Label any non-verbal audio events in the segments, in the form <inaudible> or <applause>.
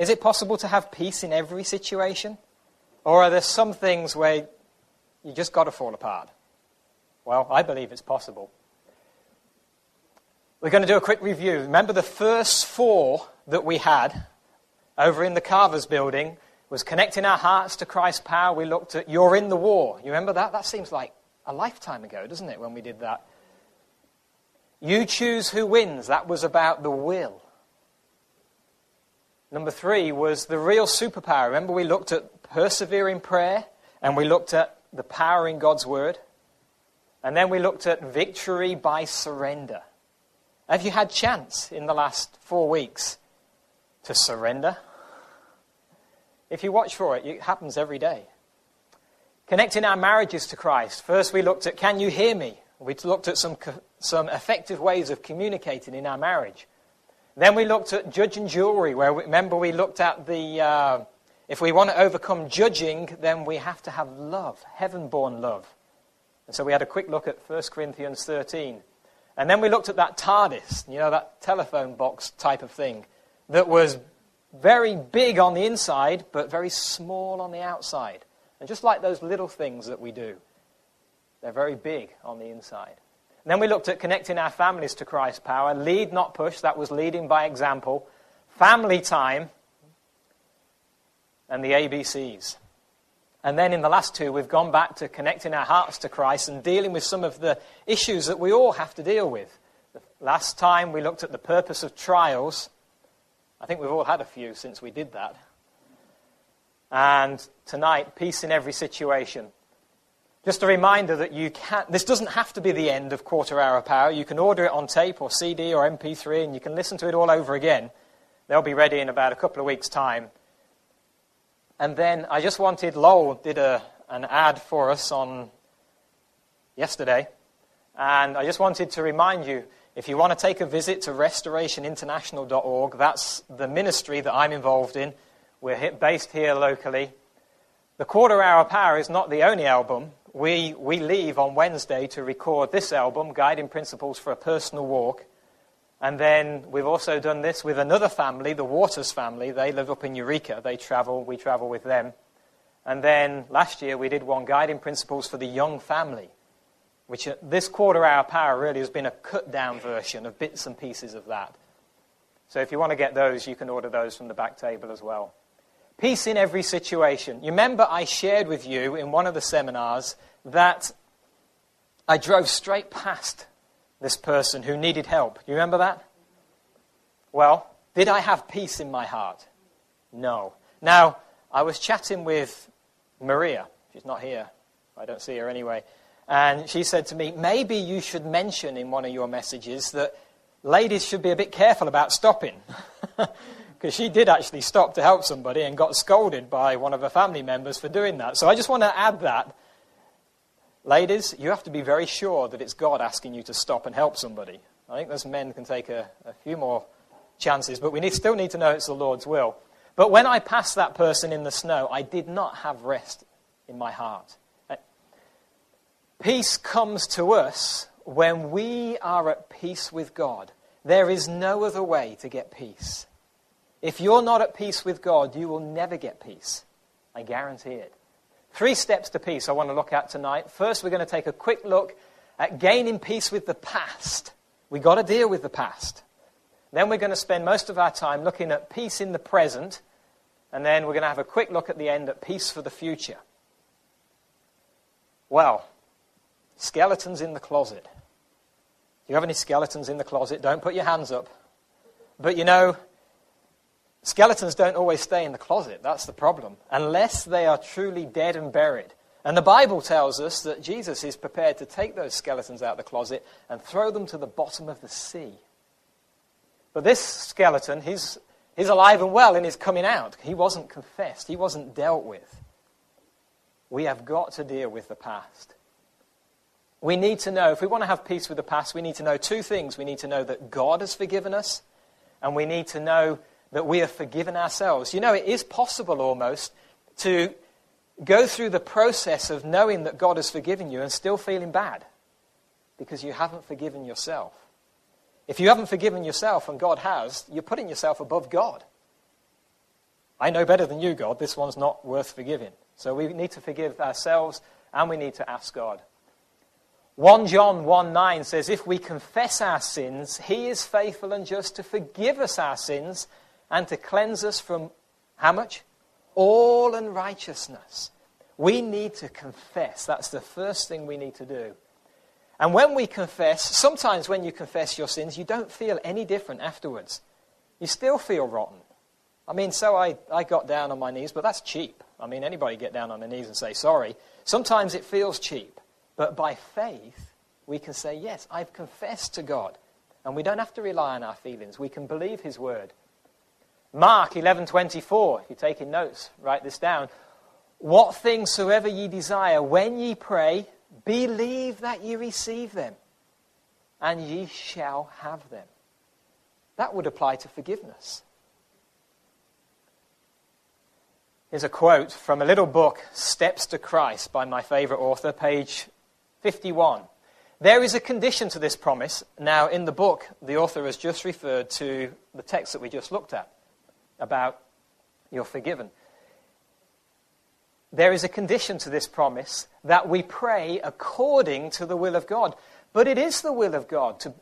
Is it possible to have peace in every situation? Or are there some things where you just got to fall apart? Well, I believe it's possible. We're going to do a quick review. Remember the first four that we had over in the Carver's building was connecting our hearts to Christ's power. We looked at You're in the War. You remember that? That seems like a lifetime ago, doesn't it, when we did that? You choose who wins. That was about the will. Number three was the real superpower. Remember, we looked at persevering prayer and we looked at the power in God's word. And then we looked at victory by surrender. Have you had chance in the last four weeks to surrender? If you watch for it, it happens every day. Connecting our marriages to Christ. First, we looked at Can You Hear Me? We looked at some, some effective ways of communicating in our marriage. Then we looked at judge and jury, where we, remember we looked at the. Uh, if we want to overcome judging, then we have to have love, heaven born love. And so we had a quick look at 1 Corinthians 13. And then we looked at that TARDIS, you know, that telephone box type of thing, that was very big on the inside, but very small on the outside. And just like those little things that we do, they're very big on the inside. Then we looked at connecting our families to Christ's power. Lead, not push, that was leading by example. Family time, and the ABCs. And then in the last two, we've gone back to connecting our hearts to Christ and dealing with some of the issues that we all have to deal with. The Last time we looked at the purpose of trials. I think we've all had a few since we did that. And tonight, peace in every situation. Just a reminder that you can this doesn't have to be the end of Quarter Hour Power. You can order it on tape or CD or MP3 and you can listen to it all over again. They'll be ready in about a couple of weeks' time. And then I just wanted, Lowell did a, an ad for us on yesterday. And I just wanted to remind you if you want to take a visit to restorationinternational.org, that's the ministry that I'm involved in. We're based here locally. The Quarter Hour Power is not the only album. We, we leave on Wednesday to record this album, Guiding Principles for a Personal Walk. And then we've also done this with another family, the Waters family. They live up in Eureka. They travel, we travel with them. And then last year we did one guiding principles for the young family, which this quarter hour power really has been a cut down version of bits and pieces of that. So if you want to get those, you can order those from the back table as well. Peace in every situation. You remember I shared with you in one of the seminars that I drove straight past this person who needed help. You remember that? Well, did I have peace in my heart? No. Now, I was chatting with Maria. She's not here. I don't see her anyway. And she said to me, maybe you should mention in one of your messages that ladies should be a bit careful about stopping. <laughs> Because she did actually stop to help somebody and got scolded by one of her family members for doing that. So I just want to add that Ladies, you have to be very sure that it's God asking you to stop and help somebody. I think those men can take a, a few more chances, but we need, still need to know it's the Lord's will. But when I passed that person in the snow, I did not have rest in my heart. Uh, peace comes to us when we are at peace with God. There is no other way to get peace. If you're not at peace with God, you will never get peace. I guarantee it. Three steps to peace I want to look at tonight. First, we're going to take a quick look at gaining peace with the past. We've got to deal with the past. Then we're going to spend most of our time looking at peace in the present. And then we're going to have a quick look at the end at peace for the future. Well, skeletons in the closet. Do you have any skeletons in the closet? Don't put your hands up. But you know, Skeletons don't always stay in the closet. That's the problem. Unless they are truly dead and buried. And the Bible tells us that Jesus is prepared to take those skeletons out of the closet and throw them to the bottom of the sea. But this skeleton, he's, he's alive and well and he's coming out. He wasn't confessed, he wasn't dealt with. We have got to deal with the past. We need to know, if we want to have peace with the past, we need to know two things. We need to know that God has forgiven us, and we need to know that we have forgiven ourselves. You know, it is possible almost to go through the process of knowing that God has forgiven you and still feeling bad because you haven't forgiven yourself. If you haven't forgiven yourself and God has, you're putting yourself above God. I know better than you, God. This one's not worth forgiving. So we need to forgive ourselves and we need to ask God. 1 John 1 9 says, If we confess our sins, he is faithful and just to forgive us our sins and to cleanse us from how much? All unrighteousness. We need to confess. That's the first thing we need to do. And when we confess, sometimes when you confess your sins, you don't feel any different afterwards. You still feel rotten. I mean, so I, I got down on my knees, but that's cheap. I mean, anybody get down on their knees and say sorry. Sometimes it feels cheap. But by faith, we can say, yes, I've confessed to God. And we don't have to rely on our feelings. We can believe his word. Mark 11:24, if you're taking notes, write this down. What things soever ye desire, when ye pray, believe that ye receive them, and ye shall have them. That would apply to forgiveness. Here's a quote from a little book, Steps to Christ, by my favorite author, page 51. There is a condition to this promise. Now, in the book, the author has just referred to the text that we just looked at about you're forgiven. There is a condition to this promise that we pray according to the will of God. But it is the will of God to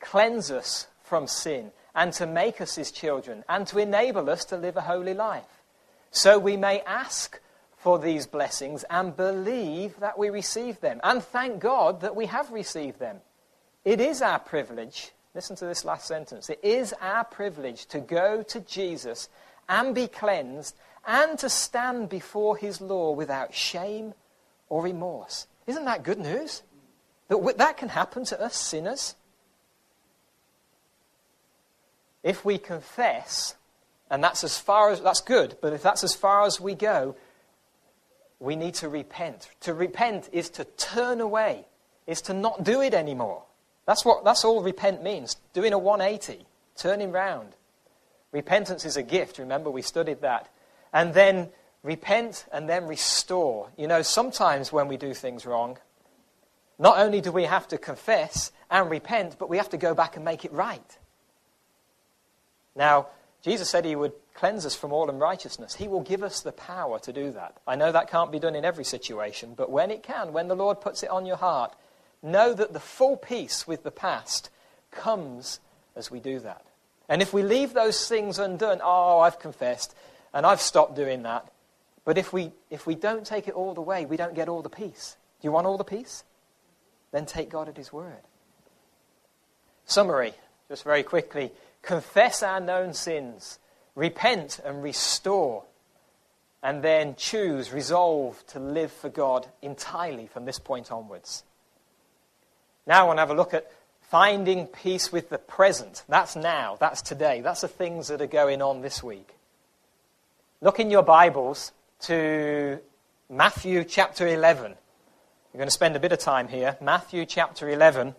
cleanse us from sin and to make us his children and to enable us to live a holy life. So we may ask for these blessings and believe that we receive them. And thank God that we have received them. It is our privilege, listen to this last sentence, it is our privilege to go to Jesus and be cleansed and to stand before his law without shame or remorse. Isn't that good news? That that can happen to us sinners. If we confess, and that's as far as that's good, but if that's as far as we go, we need to repent. To repent is to turn away, is to not do it anymore. That's, what, that's all repent means doing a 180, turning round. Repentance is a gift. Remember, we studied that. And then repent and then restore. You know, sometimes when we do things wrong, not only do we have to confess and repent, but we have to go back and make it right. Now, Jesus said he would cleanse us from all unrighteousness. He will give us the power to do that. I know that can't be done in every situation, but when it can, when the Lord puts it on your heart, know that the full peace with the past comes as we do that. And if we leave those things undone, oh, I've confessed and I've stopped doing that. But if we, if we don't take it all the way, we don't get all the peace. Do you want all the peace? Then take God at His word. Summary, just very quickly confess our known sins, repent and restore, and then choose, resolve to live for God entirely from this point onwards. Now I want to have a look at finding peace with the present. That's now, that's today, that's the things that are going on this week. Look in your Bibles to Matthew chapter 11. We're going to spend a bit of time here. Matthew chapter 11,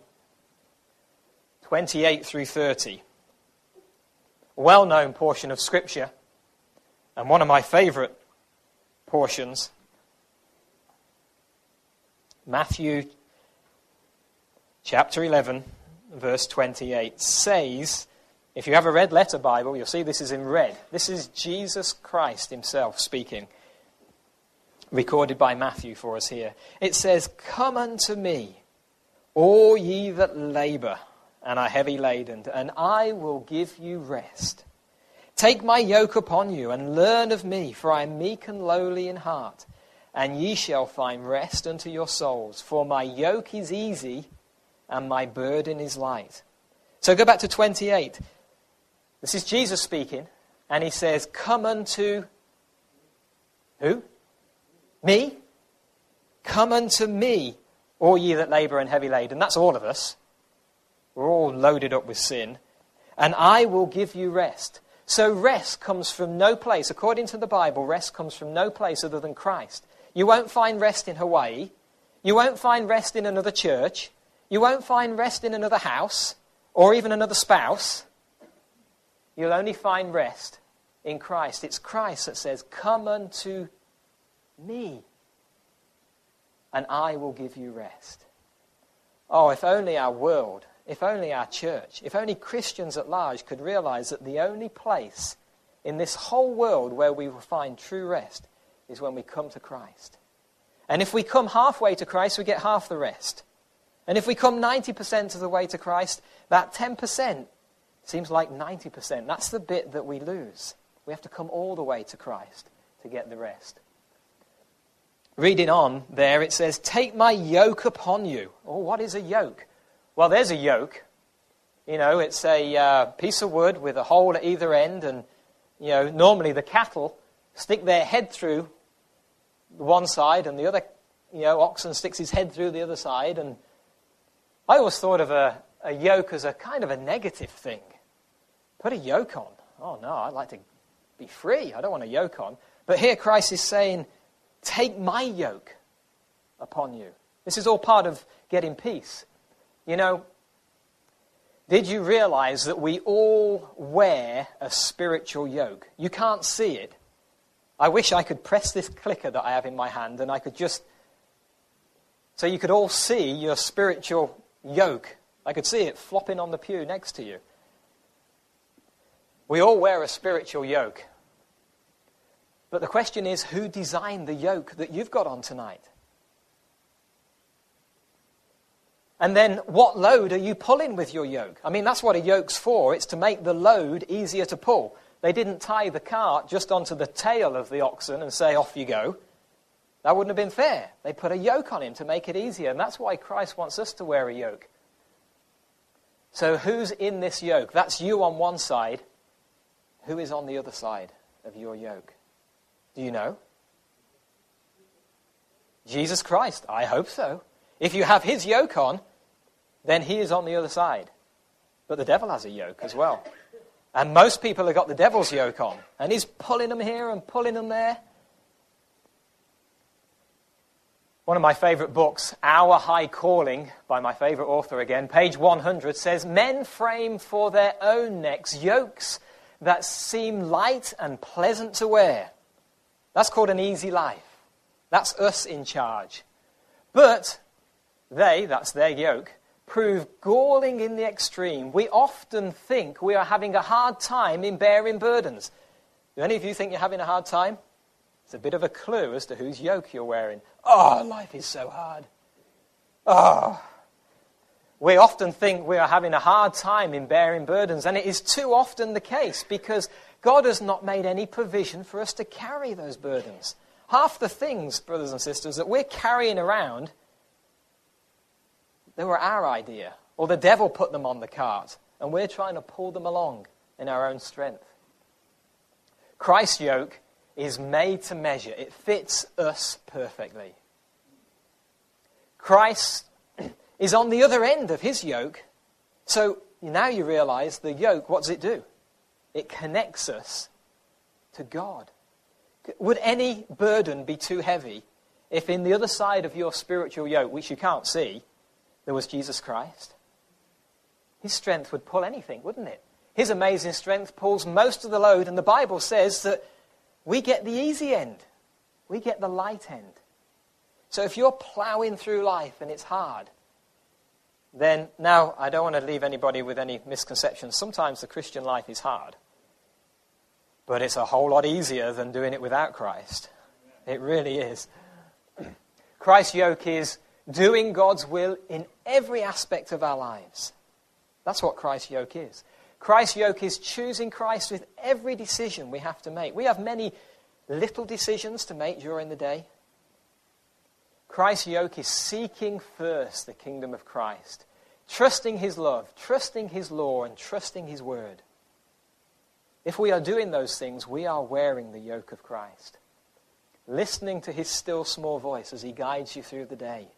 28 through 30 well known portion of Scripture, and one of my favorite portions. Matthew chapter 11, verse 28 says, if you have a red letter Bible, you'll see this is in red. This is Jesus Christ himself speaking, recorded by Matthew for us here. It says, Come unto me, all ye that labor and are heavy laden, and I will give you rest. Take my yoke upon you and learn of me, for I am meek and lowly in heart, and ye shall find rest unto your souls. For my yoke is easy and my burden is light. So go back to 28. This is Jesus speaking, and he says, Come unto who? Me? Come unto me, all ye that labor and heavy laden. That's all of us. We're all loaded up with sin. And I will give you rest. So rest comes from no place. According to the Bible, rest comes from no place other than Christ. You won't find rest in Hawaii. You won't find rest in another church. You won't find rest in another house or even another spouse. You'll only find rest in Christ. It's Christ that says, Come unto me, and I will give you rest. Oh, if only our world if only our church, if only Christians at large could realize that the only place in this whole world where we will find true rest is when we come to Christ. And if we come halfway to Christ, we get half the rest. And if we come 90% of the way to Christ, that 10% seems like 90%. That's the bit that we lose. We have to come all the way to Christ to get the rest. Reading on there, it says, Take my yoke upon you. Oh, what is a yoke? Well, there's a yoke. You know, it's a uh, piece of wood with a hole at either end, and, you know, normally the cattle stick their head through one side, and the other, you know, oxen sticks his head through the other side. And I always thought of a, a yoke as a kind of a negative thing. Put a yoke on. Oh, no, I'd like to be free. I don't want a yoke on. But here Christ is saying, Take my yoke upon you. This is all part of getting peace. You know, did you realize that we all wear a spiritual yoke? You can't see it. I wish I could press this clicker that I have in my hand and I could just. So you could all see your spiritual yoke. I could see it flopping on the pew next to you. We all wear a spiritual yoke. But the question is who designed the yoke that you've got on tonight? And then, what load are you pulling with your yoke? I mean, that's what a yoke's for. It's to make the load easier to pull. They didn't tie the cart just onto the tail of the oxen and say, off you go. That wouldn't have been fair. They put a yoke on him to make it easier. And that's why Christ wants us to wear a yoke. So, who's in this yoke? That's you on one side. Who is on the other side of your yoke? Do you know? Jesus Christ. I hope so. If you have his yoke on, then he is on the other side. But the devil has a yoke as well. And most people have got the devil's yoke on. And he's pulling them here and pulling them there. One of my favorite books, Our High Calling, by my favorite author again, page 100, says Men frame for their own necks yokes that seem light and pleasant to wear. That's called an easy life. That's us in charge. But they, that's their yoke, prove galling in the extreme. We often think we are having a hard time in bearing burdens. Do any of you think you're having a hard time? It's a bit of a clue as to whose yoke you're wearing. Oh, life is so hard. Oh. We often think we are having a hard time in bearing burdens, and it is too often the case because God has not made any provision for us to carry those burdens. Half the things, brothers and sisters, that we're carrying around they were our idea. Or the devil put them on the cart, and we're trying to pull them along in our own strength. Christ's yoke is made to measure, it fits us perfectly. Christ <clears throat> is on the other end of his yoke. So now you realize the yoke, what does it do? It connects us to God. Would any burden be too heavy if in the other side of your spiritual yoke, which you can't see, there was Jesus Christ. His strength would pull anything, wouldn't it? His amazing strength pulls most of the load, and the Bible says that we get the easy end, we get the light end. So if you're plowing through life and it's hard, then now I don't want to leave anybody with any misconceptions. Sometimes the Christian life is hard, but it's a whole lot easier than doing it without Christ. It really is. <clears throat> Christ's yoke is doing God's will in every aspect of our lives. That's what Christ's yoke is. Christ's yoke is choosing Christ with every decision we have to make. We have many little decisions to make during the day. Christ's yoke is seeking first the kingdom of Christ, trusting his love, trusting his law, and trusting his word. If we are doing those things, we are wearing the yoke of Christ, listening to his still small voice as he guides you through the day.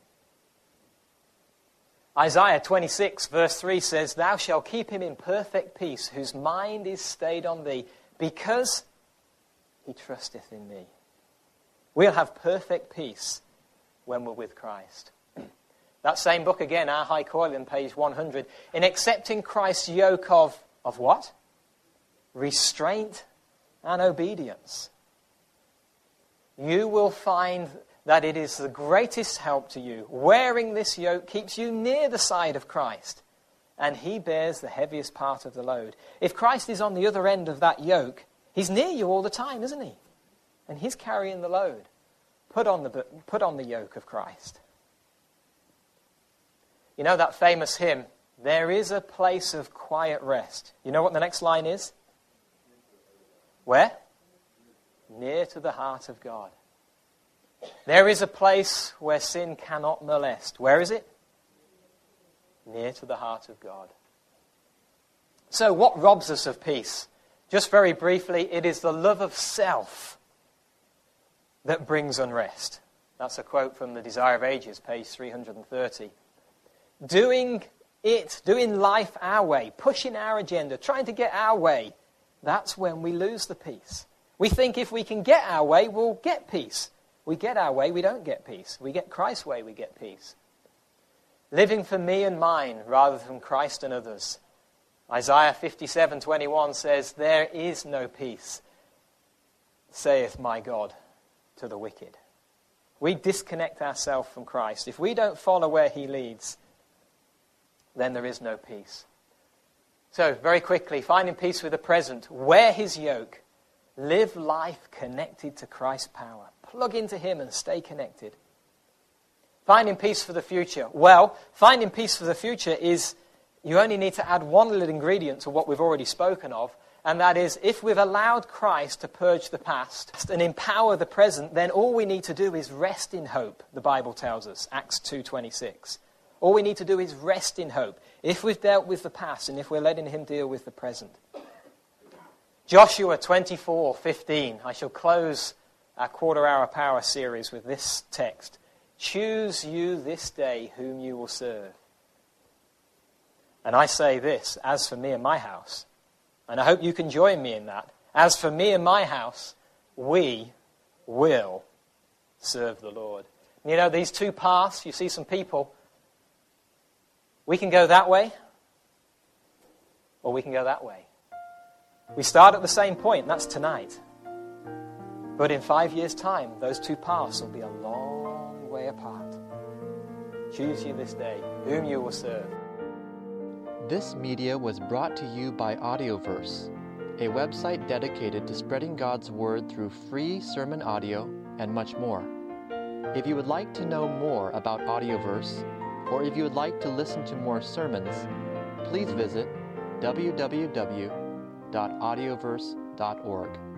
Isaiah 26, verse 3 says, Thou shalt keep him in perfect peace, whose mind is stayed on thee, because he trusteth in thee. We'll have perfect peace when we're with Christ. <clears throat> that same book again, Our High Calling, page 100. In accepting Christ's yoke of, of what? Restraint and obedience. You will find that it is the greatest help to you. Wearing this yoke keeps you near the side of Christ, and he bears the heaviest part of the load. If Christ is on the other end of that yoke, He's near you all the time, isn't he? And he's carrying the load. Put on the, put on the yoke of Christ. You know that famous hymn, There is a place of quiet rest. You know what the next line is? Where? Near to the heart of God. There is a place where sin cannot molest. Where is it? Near to the heart of God. So, what robs us of peace? Just very briefly, it is the love of self that brings unrest. That's a quote from The Desire of Ages, page 330. Doing it, doing life our way, pushing our agenda, trying to get our way, that's when we lose the peace. We think if we can get our way, we'll get peace. We get our way, we don't get peace. We get Christ's way, we get peace. Living for me and mine rather than Christ and others. Isaiah 57:21 says, "There is no peace, saith my God, to the wicked." We disconnect ourselves from Christ. If we don't follow where he leads, then there is no peace. So, very quickly, finding peace with the present, wear his yoke, live life connected to Christ's power. Plug into him and stay connected. Finding peace for the future. Well, finding peace for the future is you only need to add one little ingredient to what we've already spoken of, and that is if we've allowed Christ to purge the past and empower the present, then all we need to do is rest in hope, the Bible tells us, Acts 2:26. All we need to do is rest in hope. If we've dealt with the past and if we're letting him deal with the present. Joshua 24:15. I shall close our quarter hour power series with this text. Choose you this day whom you will serve. And I say this, as for me and my house, and I hope you can join me in that, as for me and my house, we will serve the Lord. You know, these two paths, you see some people, we can go that way, or we can go that way. We start at the same point, that's tonight. But in five years' time, those two paths will be a long way apart. Choose you this day whom you will serve. This media was brought to you by Audioverse, a website dedicated to spreading God's Word through free sermon audio and much more. If you would like to know more about Audioverse, or if you would like to listen to more sermons, please visit www.audioverse.org.